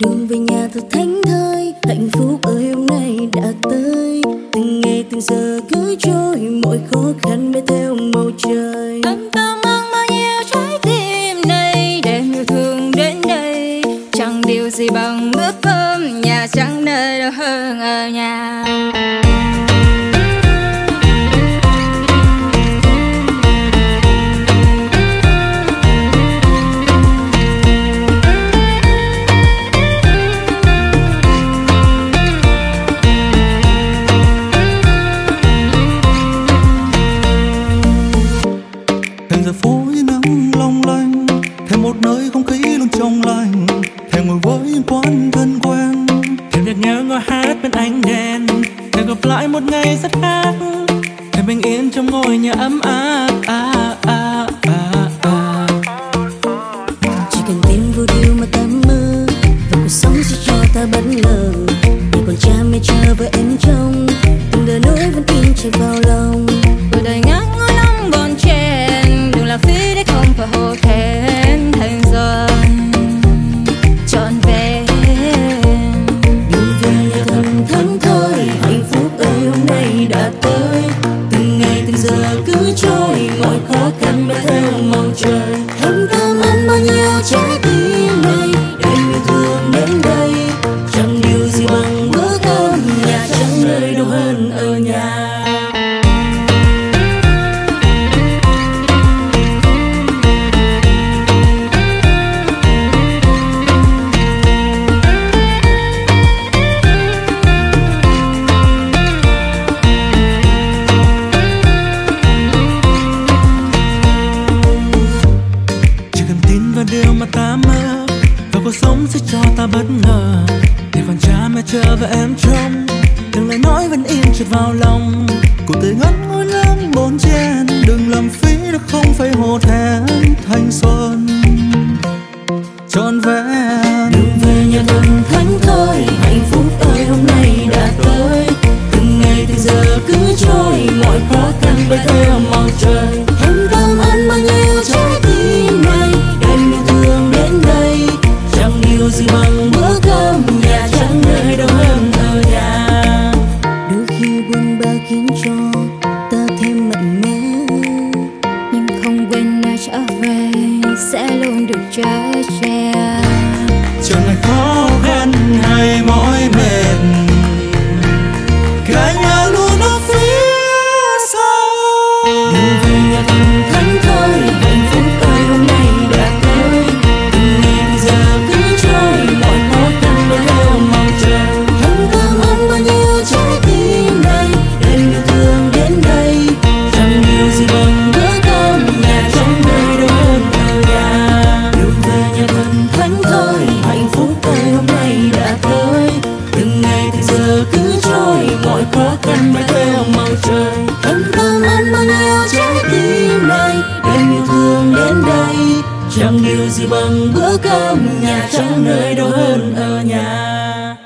đường về nhà thật thánh thơi, hạnh phúc ơi hôm nay đã tới. Từng ngày, từng giờ cứ trôi mỗi khó khăn bay theo màu trời. Tâm ta mang bao nhiêu trái tim này để yêu thương đến đây? Chẳng điều gì bằng bữa cơm, nhà chẳng nơi đâu hơn ở nhà. Giờ phố với nắng long lanh thèm một nơi không khí luôn trong lành thèm ngồi với những quán thân quen. Thèm được nhớ ngồi hát bên ánh đèn thèm gặp lại một ngày rất khác. Thèm bình yên trong ngôi nhà ấm áp à, à, à, à. chỉ cần tin vô điều mà ta mơ và cuộc sống sẽ cho ta bất ngờ. Để còn cha mẹ chờ vợ em trông từng đời nỗi vẫn in chạy vào lòng theo sống sẽ cho ta bất ngờ. Để còn cha mẹ chờ và em trông từng lời nói vẫn in trượt vào lòng. Cuộc đời ngắn ngủi lắm, bốn chen đừng làm phí được không phải hổ thẹn. Trở về sẽ luôn được chở che chẳng là khó khăn hay mỏi điều gì bằng bữa cơm nhà trong nơi đâu hơn ở nhà?